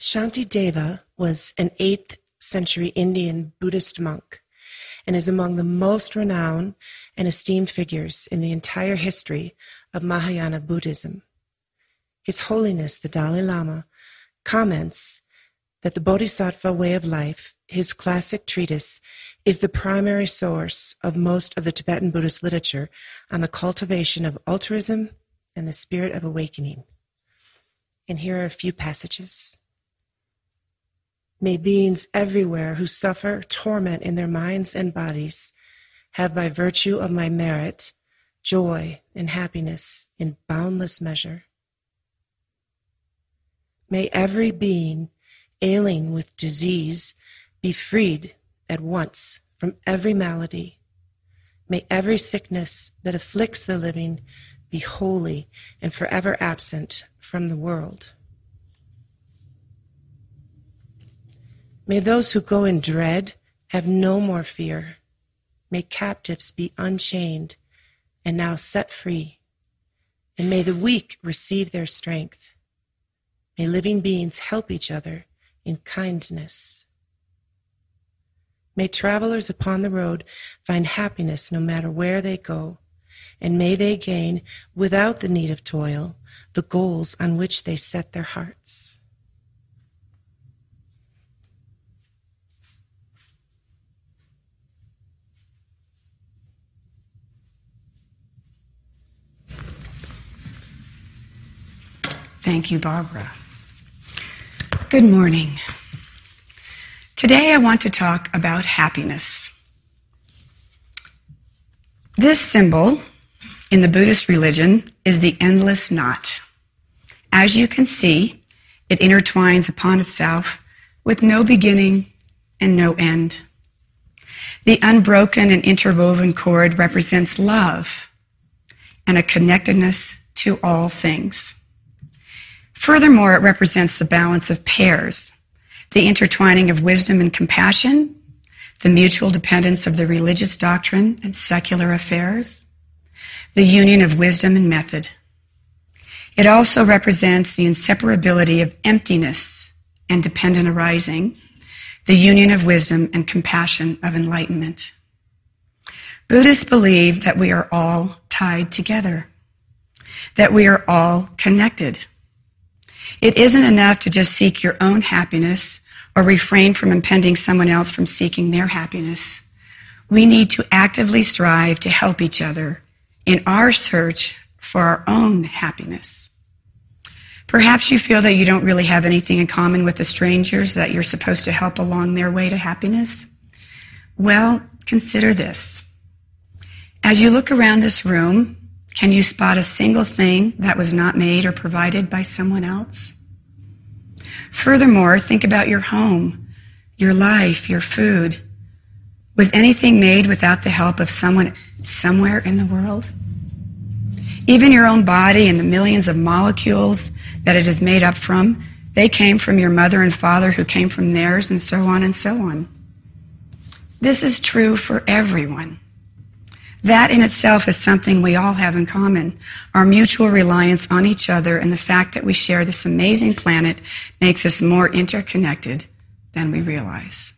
Shantideva was an 8th century Indian Buddhist monk and is among the most renowned and esteemed figures in the entire history of Mahayana Buddhism. His Holiness the Dalai Lama comments that the Bodhisattva way of life, his classic treatise, is the primary source of most of the Tibetan Buddhist literature on the cultivation of altruism and the spirit of awakening. And here are a few passages. May beings everywhere who suffer torment in their minds and bodies have by virtue of my merit joy and happiness in boundless measure. May every being ailing with disease be freed at once from every malady. May every sickness that afflicts the living be wholly and forever absent from the world. May those who go in dread have no more fear. May captives be unchained and now set free. And may the weak receive their strength. May living beings help each other in kindness. May travelers upon the road find happiness no matter where they go, and may they gain, without the need of toil, the goals on which they set their hearts. Thank you, Barbara. Good morning. Today I want to talk about happiness. This symbol in the Buddhist religion is the endless knot. As you can see, it intertwines upon itself with no beginning and no end. The unbroken and interwoven cord represents love and a connectedness to all things. Furthermore, it represents the balance of pairs, the intertwining of wisdom and compassion, the mutual dependence of the religious doctrine and secular affairs, the union of wisdom and method. It also represents the inseparability of emptiness and dependent arising, the union of wisdom and compassion of enlightenment. Buddhists believe that we are all tied together, that we are all connected it isn't enough to just seek your own happiness or refrain from impeding someone else from seeking their happiness. We need to actively strive to help each other in our search for our own happiness. Perhaps you feel that you don't really have anything in common with the strangers that you're supposed to help along their way to happiness. Well, consider this. As you look around this room, can you spot a single thing that was not made or provided by someone else? Furthermore, think about your home, your life, your food. Was anything made without the help of someone somewhere in the world? Even your own body and the millions of molecules that it is made up from, they came from your mother and father who came from theirs, and so on and so on. This is true for everyone. That in itself is something we all have in common. Our mutual reliance on each other and the fact that we share this amazing planet makes us more interconnected than we realize.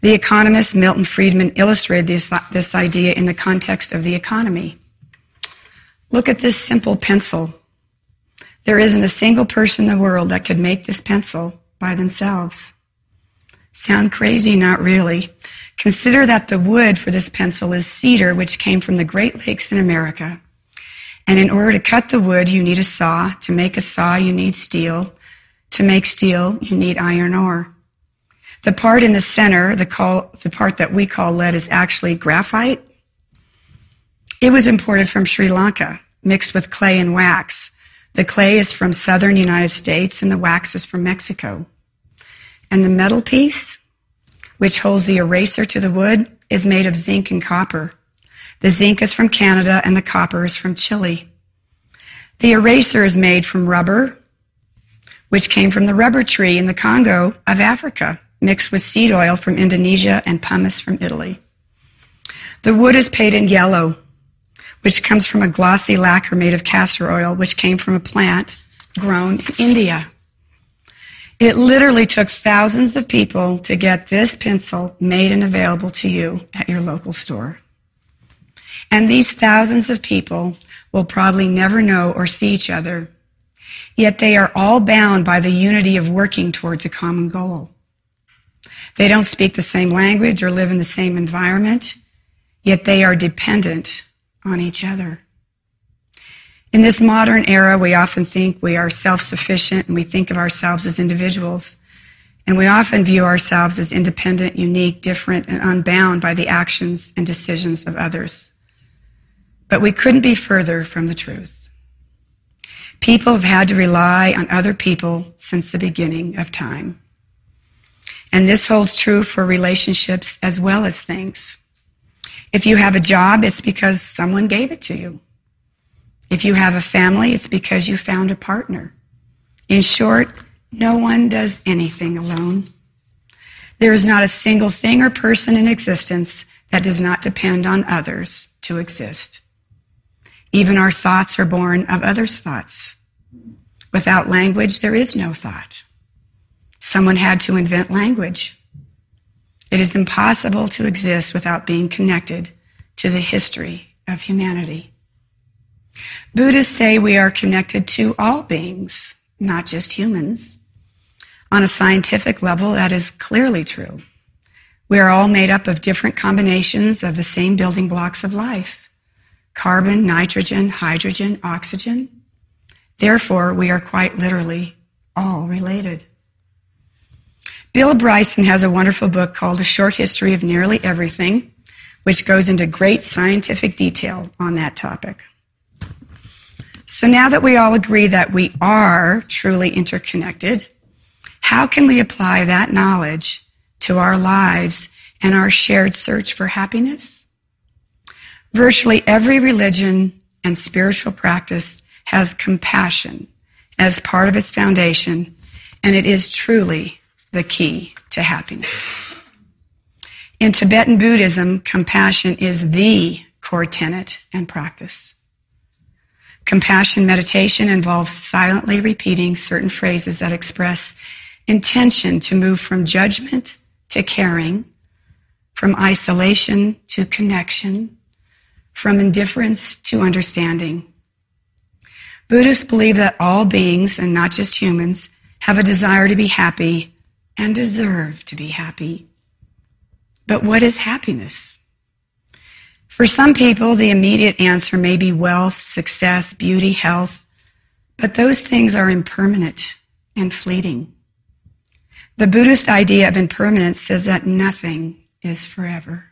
The economist Milton Friedman illustrated this, this idea in the context of the economy. Look at this simple pencil. There isn't a single person in the world that could make this pencil by themselves. Sound crazy? Not really. Consider that the wood for this pencil is cedar, which came from the Great Lakes in America. And in order to cut the wood, you need a saw. To make a saw, you need steel. To make steel, you need iron ore. The part in the center, the, call, the part that we call lead, is actually graphite. It was imported from Sri Lanka, mixed with clay and wax. The clay is from southern United States and the wax is from Mexico. And the metal piece, which holds the eraser to the wood, is made of zinc and copper. The zinc is from Canada and the copper is from Chile. The eraser is made from rubber, which came from the rubber tree in the Congo of Africa, mixed with seed oil from Indonesia and pumice from Italy. The wood is painted yellow, which comes from a glossy lacquer made of castor oil, which came from a plant grown in India. It literally took thousands of people to get this pencil made and available to you at your local store. And these thousands of people will probably never know or see each other, yet they are all bound by the unity of working towards a common goal. They don't speak the same language or live in the same environment, yet they are dependent on each other. In this modern era, we often think we are self-sufficient and we think of ourselves as individuals. And we often view ourselves as independent, unique, different, and unbound by the actions and decisions of others. But we couldn't be further from the truth. People have had to rely on other people since the beginning of time. And this holds true for relationships as well as things. If you have a job, it's because someone gave it to you. If you have a family, it's because you found a partner. In short, no one does anything alone. There is not a single thing or person in existence that does not depend on others to exist. Even our thoughts are born of others' thoughts. Without language, there is no thought. Someone had to invent language. It is impossible to exist without being connected to the history of humanity. Buddhists say we are connected to all beings, not just humans. On a scientific level, that is clearly true. We are all made up of different combinations of the same building blocks of life carbon, nitrogen, hydrogen, oxygen. Therefore, we are quite literally all related. Bill Bryson has a wonderful book called A Short History of Nearly Everything, which goes into great scientific detail on that topic. So now that we all agree that we are truly interconnected, how can we apply that knowledge to our lives and our shared search for happiness? Virtually every religion and spiritual practice has compassion as part of its foundation, and it is truly the key to happiness. In Tibetan Buddhism, compassion is the core tenet and practice. Compassion meditation involves silently repeating certain phrases that express intention to move from judgment to caring, from isolation to connection, from indifference to understanding. Buddhists believe that all beings, and not just humans, have a desire to be happy and deserve to be happy. But what is happiness? For some people, the immediate answer may be wealth, success, beauty, health, but those things are impermanent and fleeting. The Buddhist idea of impermanence says that nothing is forever.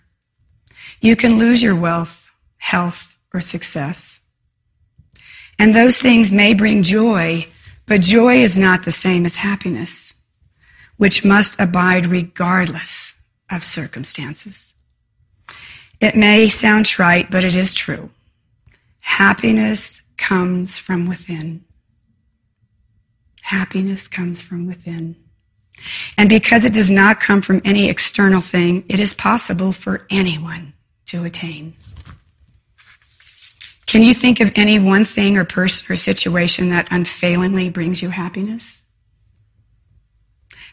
You can lose your wealth, health, or success. And those things may bring joy, but joy is not the same as happiness, which must abide regardless of circumstances. It may sound trite, but it is true. Happiness comes from within. Happiness comes from within. And because it does not come from any external thing, it is possible for anyone to attain. Can you think of any one thing or person or situation that unfailingly brings you happiness?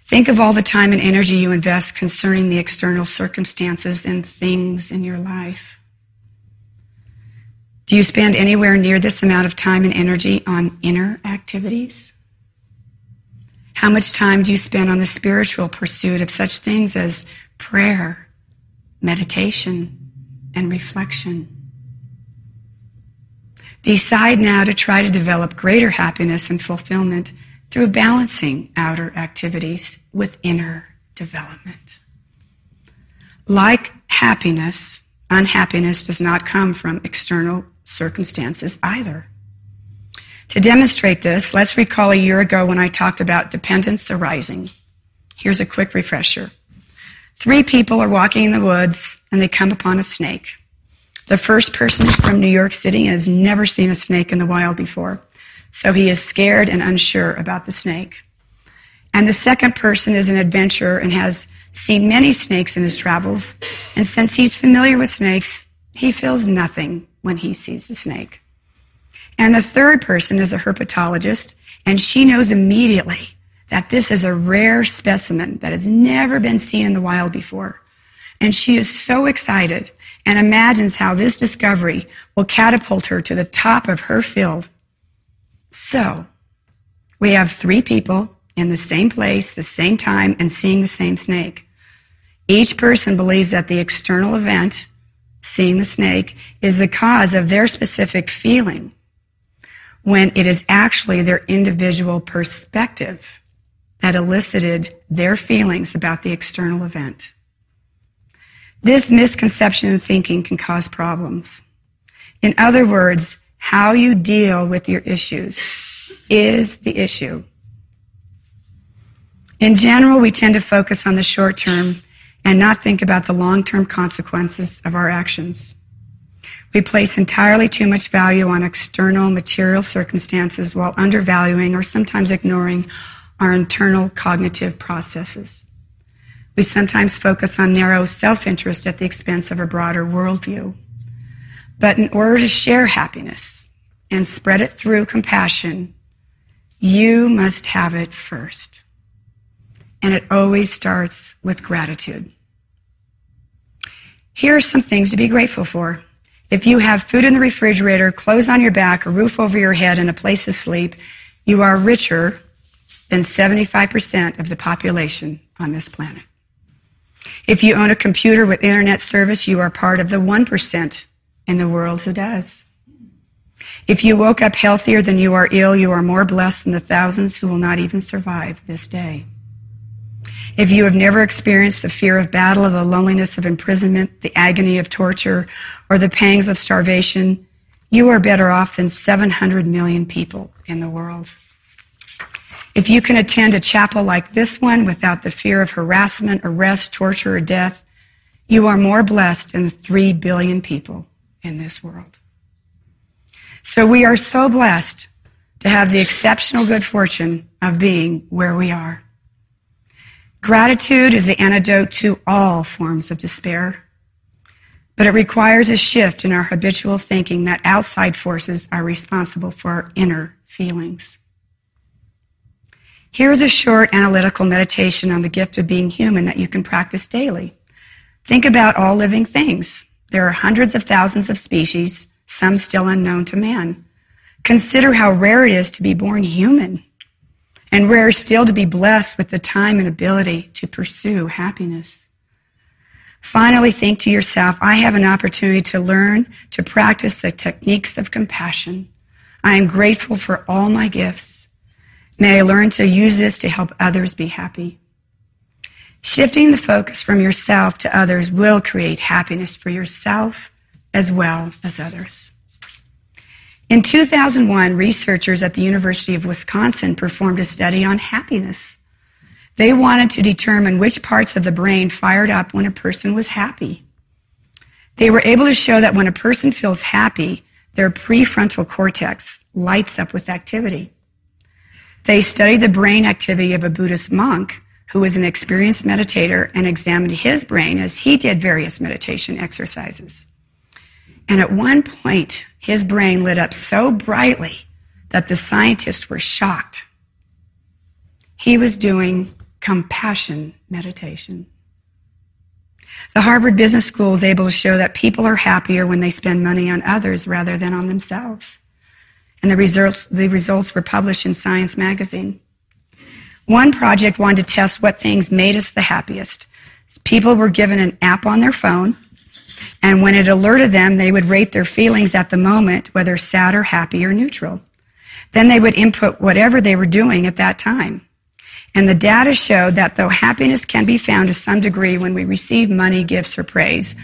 Think of all the time and energy you invest concerning the external circumstances and things in your life. Do you spend anywhere near this amount of time and energy on inner activities? How much time do you spend on the spiritual pursuit of such things as prayer, meditation, and reflection? Decide now to try to develop greater happiness and fulfillment through balancing outer activities with inner development. Like happiness, unhappiness does not come from external circumstances either. To demonstrate this, let's recall a year ago when I talked about dependence arising. Here's a quick refresher. Three people are walking in the woods and they come upon a snake. The first person is from New York City and has never seen a snake in the wild before. So he is scared and unsure about the snake. And the second person is an adventurer and has seen many snakes in his travels. And since he's familiar with snakes, he feels nothing when he sees the snake. And the third person is a herpetologist, and she knows immediately that this is a rare specimen that has never been seen in the wild before. And she is so excited and imagines how this discovery will catapult her to the top of her field. So, we have three people in the same place, the same time, and seeing the same snake. Each person believes that the external event, seeing the snake, is the cause of their specific feeling, when it is actually their individual perspective that elicited their feelings about the external event. This misconception of thinking can cause problems. In other words, how you deal with your issues is the issue. In general, we tend to focus on the short term and not think about the long term consequences of our actions. We place entirely too much value on external material circumstances while undervaluing or sometimes ignoring our internal cognitive processes. We sometimes focus on narrow self interest at the expense of a broader worldview. But in order to share happiness and spread it through compassion, you must have it first. And it always starts with gratitude. Here are some things to be grateful for. If you have food in the refrigerator, clothes on your back, a roof over your head, and a place to sleep, you are richer than 75% of the population on this planet. If you own a computer with internet service, you are part of the 1% in the world who does. If you woke up healthier than you are ill, you are more blessed than the thousands who will not even survive this day. If you have never experienced the fear of battle or the loneliness of imprisonment, the agony of torture, or the pangs of starvation, you are better off than 700 million people in the world. If you can attend a chapel like this one without the fear of harassment, arrest, torture, or death, you are more blessed than the 3 billion people in this world. So we are so blessed to have the exceptional good fortune of being where we are. Gratitude is the antidote to all forms of despair, but it requires a shift in our habitual thinking that outside forces are responsible for our inner feelings. Here's a short analytical meditation on the gift of being human that you can practice daily. Think about all living things. There are hundreds of thousands of species, some still unknown to man. Consider how rare it is to be born human, and rare still to be blessed with the time and ability to pursue happiness. Finally, think to yourself, I have an opportunity to learn to practice the techniques of compassion. I am grateful for all my gifts. May I learn to use this to help others be happy. Shifting the focus from yourself to others will create happiness for yourself as well as others. In 2001, researchers at the University of Wisconsin performed a study on happiness. They wanted to determine which parts of the brain fired up when a person was happy. They were able to show that when a person feels happy, their prefrontal cortex lights up with activity. They studied the brain activity of a Buddhist monk who was an experienced meditator and examined his brain as he did various meditation exercises. And at one point, his brain lit up so brightly that the scientists were shocked. He was doing compassion meditation. The Harvard Business School is able to show that people are happier when they spend money on others rather than on themselves. And the results, the results were published in Science magazine. One project wanted to test what things made us the happiest. People were given an app on their phone and when it alerted them, they would rate their feelings at the moment, whether sad or happy or neutral. Then they would input whatever they were doing at that time. And the data showed that though happiness can be found to some degree when we receive money, gifts, or praise,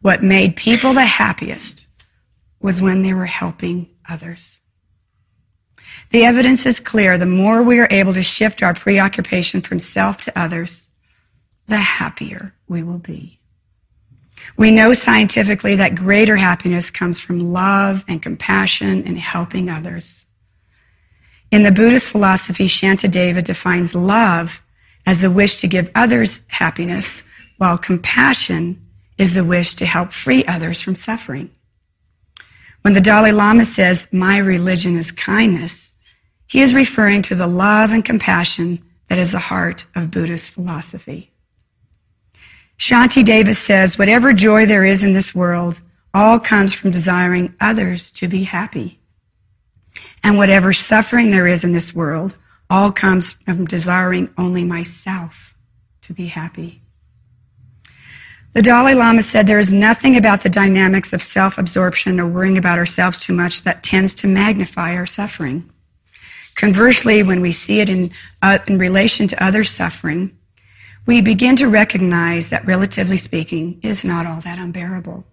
what made people the happiest was when they were helping others. The evidence is clear. The more we are able to shift our preoccupation from self to others, the happier we will be. We know scientifically that greater happiness comes from love and compassion and helping others. In the Buddhist philosophy, Shantideva defines love as the wish to give others happiness, while compassion is the wish to help free others from suffering. When the Dalai Lama says, my religion is kindness, he is referring to the love and compassion that is the heart of Buddhist philosophy. Shantideva says, whatever joy there is in this world, all comes from desiring others to be happy. And whatever suffering there is in this world, all comes from desiring only myself to be happy. The Dalai Lama said there is nothing about the dynamics of self absorption or worrying about ourselves too much that tends to magnify our suffering. Conversely, when we see it in, uh, in relation to other suffering, we begin to recognize that, relatively speaking, is not all that unbearable.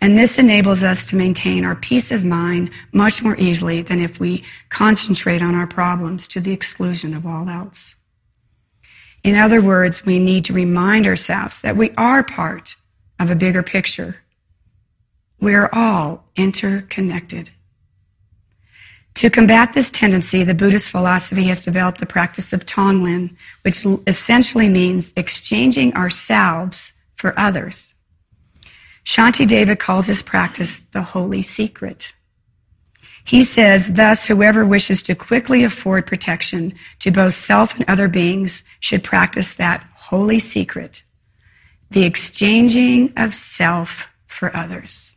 And this enables us to maintain our peace of mind much more easily than if we concentrate on our problems to the exclusion of all else. In other words, we need to remind ourselves that we are part of a bigger picture. We are all interconnected. To combat this tendency, the Buddhist philosophy has developed the practice of Tonglen, which essentially means exchanging ourselves for others. Shantideva calls this practice the holy secret. He says, thus, whoever wishes to quickly afford protection to both self and other beings should practice that holy secret, the exchanging of self for others.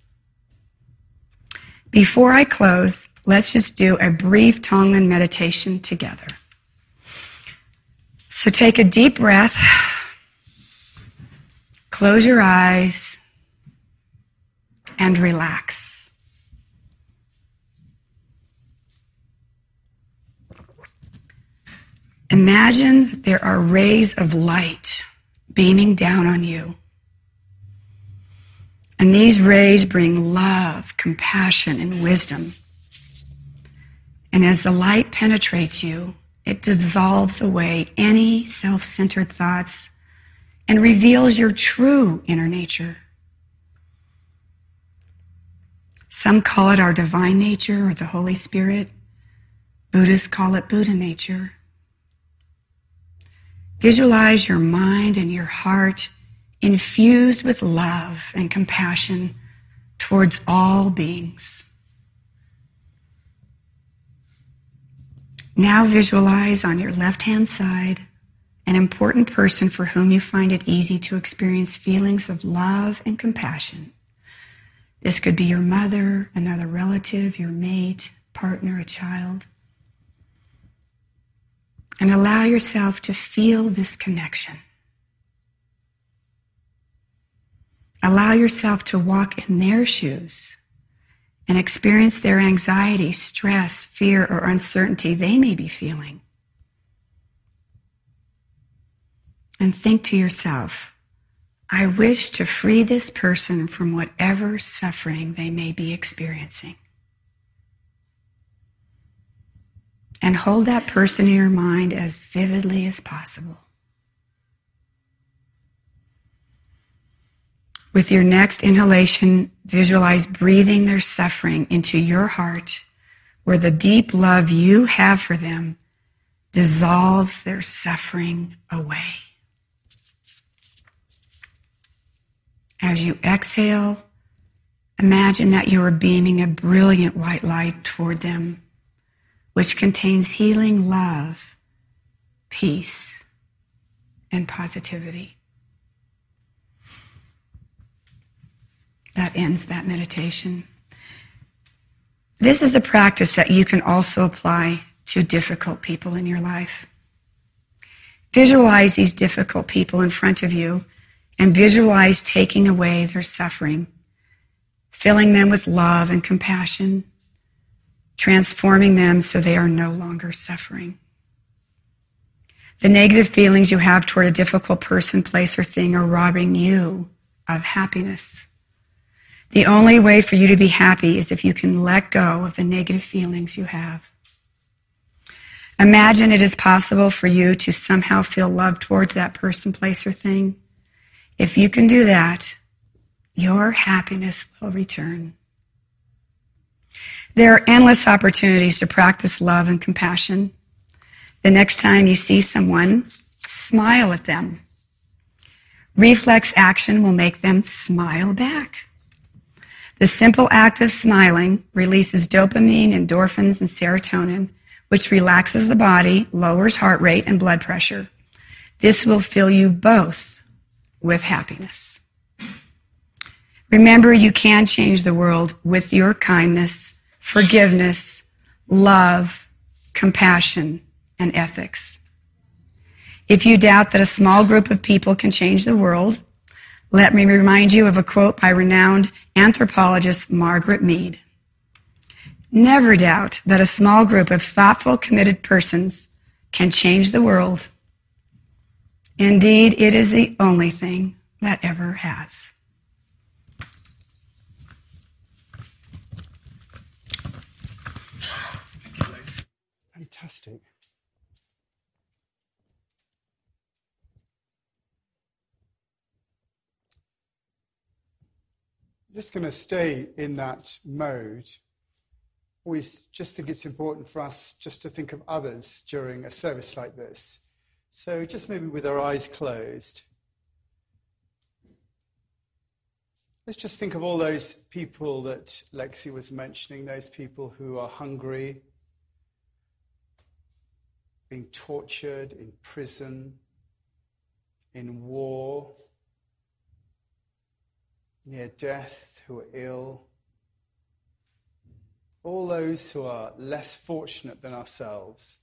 Before I close, let's just do a brief Tonglen meditation together. So take a deep breath, close your eyes, and relax. Imagine there are rays of light beaming down on you. And these rays bring love, compassion, and wisdom. And as the light penetrates you, it dissolves away any self centered thoughts and reveals your true inner nature. Some call it our divine nature or the Holy Spirit. Buddhists call it Buddha nature. Visualize your mind and your heart infused with love and compassion towards all beings. Now visualize on your left hand side an important person for whom you find it easy to experience feelings of love and compassion. This could be your mother, another relative, your mate, partner, a child. And allow yourself to feel this connection. Allow yourself to walk in their shoes and experience their anxiety, stress, fear, or uncertainty they may be feeling. And think to yourself, I wish to free this person from whatever suffering they may be experiencing. And hold that person in your mind as vividly as possible. With your next inhalation, visualize breathing their suffering into your heart, where the deep love you have for them dissolves their suffering away. As you exhale, imagine that you are beaming a brilliant white light toward them, which contains healing love, peace, and positivity. That ends that meditation. This is a practice that you can also apply to difficult people in your life. Visualize these difficult people in front of you and visualize taking away their suffering, filling them with love and compassion, transforming them so they are no longer suffering. The negative feelings you have toward a difficult person, place, or thing are robbing you of happiness. The only way for you to be happy is if you can let go of the negative feelings you have. Imagine it is possible for you to somehow feel love towards that person, place, or thing if you can do that, your happiness will return. There are endless opportunities to practice love and compassion. The next time you see someone, smile at them. Reflex action will make them smile back. The simple act of smiling releases dopamine, endorphins, and serotonin, which relaxes the body, lowers heart rate and blood pressure. This will fill you both with happiness. Remember, you can change the world with your kindness, forgiveness, love, compassion, and ethics. If you doubt that a small group of people can change the world, let me remind you of a quote by renowned anthropologist Margaret Mead. Never doubt that a small group of thoughtful, committed persons can change the world. Indeed, it is the only thing that ever has. Just going to stay in that mode. We just think it's important for us just to think of others during a service like this. So just maybe with our eyes closed. Let's just think of all those people that Lexi was mentioning, those people who are hungry, being tortured in prison, in war, near death, who are ill, all those who are less fortunate than ourselves.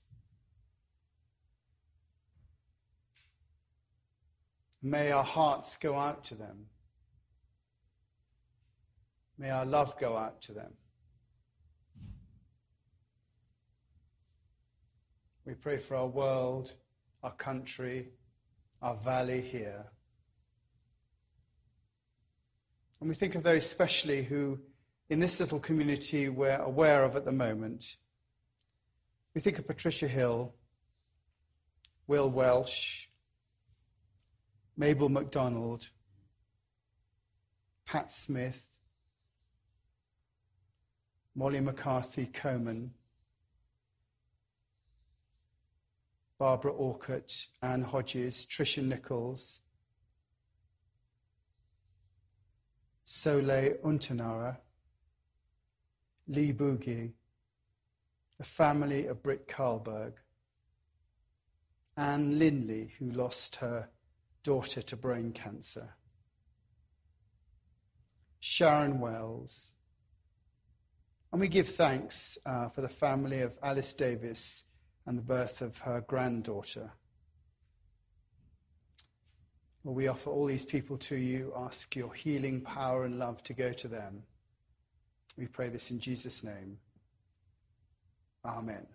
May our hearts go out to them. May our love go out to them. We pray for our world, our country, our valley here. And we think of those especially who, in this little community, we're aware of at the moment. We think of Patricia Hill, Will Welsh, Mabel MacDonald, Pat Smith, Molly McCarthy Coman, Barbara Orcutt, Anne Hodges, Tricia Nichols, Soleil Untanara, Lee Boogie, the family of Britt Karlberg, Anne Linley, who lost her daughter to brain cancer, Sharon Wells, and we give thanks uh, for the family of Alice Davis and the birth of her granddaughter. We offer all these people to you, ask your healing power and love to go to them. We pray this in Jesus' name. Amen.